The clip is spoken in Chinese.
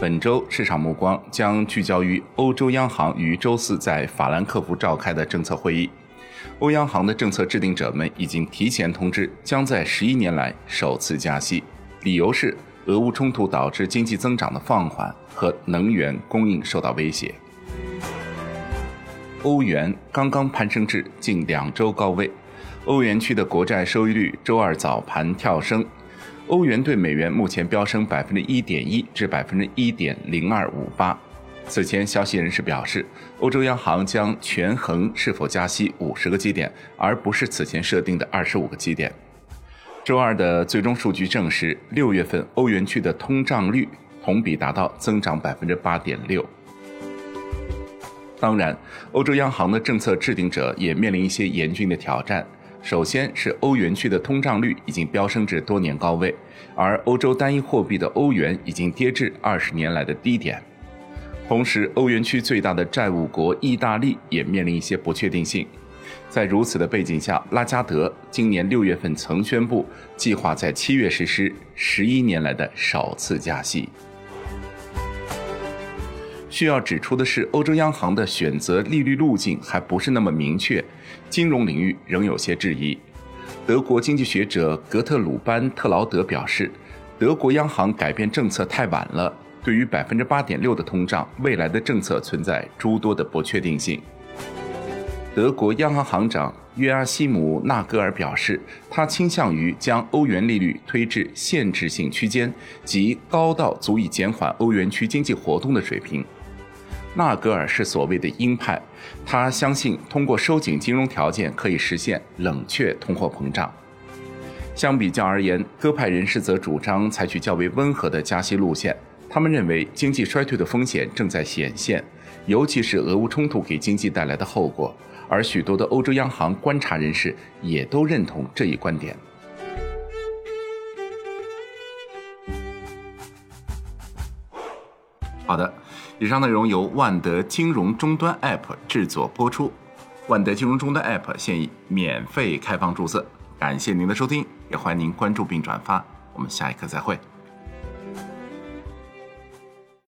本周市场目光将聚焦于欧洲央行于周四在法兰克福召开的政策会议。欧央行的政策制定者们已经提前通知，将在十一年来首次加息，理由是俄乌冲突导致经济增长的放缓和能源供应受到威胁。欧元刚刚攀升至近两周高位，欧元区的国债收益率周二早盘跳升。欧元对美元目前飙升百分之一点一至百分之一点零二五八。此前，消息人士表示，欧洲央行将权衡是否加息五十个基点，而不是此前设定的二十五个基点。周二的最终数据证实，六月份欧元区的通胀率同比达到增长百分之八点六。当然，欧洲央行的政策制定者也面临一些严峻的挑战。首先是欧元区的通胀率已经飙升至多年高位，而欧洲单一货币的欧元已经跌至二十年来的低点。同时，欧元区最大的债务国意大利也面临一些不确定性。在如此的背景下，拉加德今年六月份曾宣布计划在七月实施十一年来的首次加息。需要指出的是，欧洲央行的选择利率路径还不是那么明确，金融领域仍有些质疑。德国经济学者格特鲁班特劳德表示，德国央行改变政策太晚了，对于百分之八点六的通胀，未来的政策存在诸多的不确定性。德国央行行长约阿希姆纳格尔表示，他倾向于将欧元利率推至限制性区间，即高到足以减缓欧元区经济活动的水平。纳格尔是所谓的鹰派，他相信通过收紧金融条件可以实现冷却通货膨胀。相比较而言，鸽派人士则主张采取较为温和的加息路线。他们认为经济衰退的风险正在显现，尤其是俄乌冲突给经济带来的后果。而许多的欧洲央行观察人士也都认同这一观点。好的。以上内容由万德金融终端 App 制作播出。万德金融终端 App 现已免费开放注册，感谢您的收听，也欢迎您关注并转发。我们下一课再会。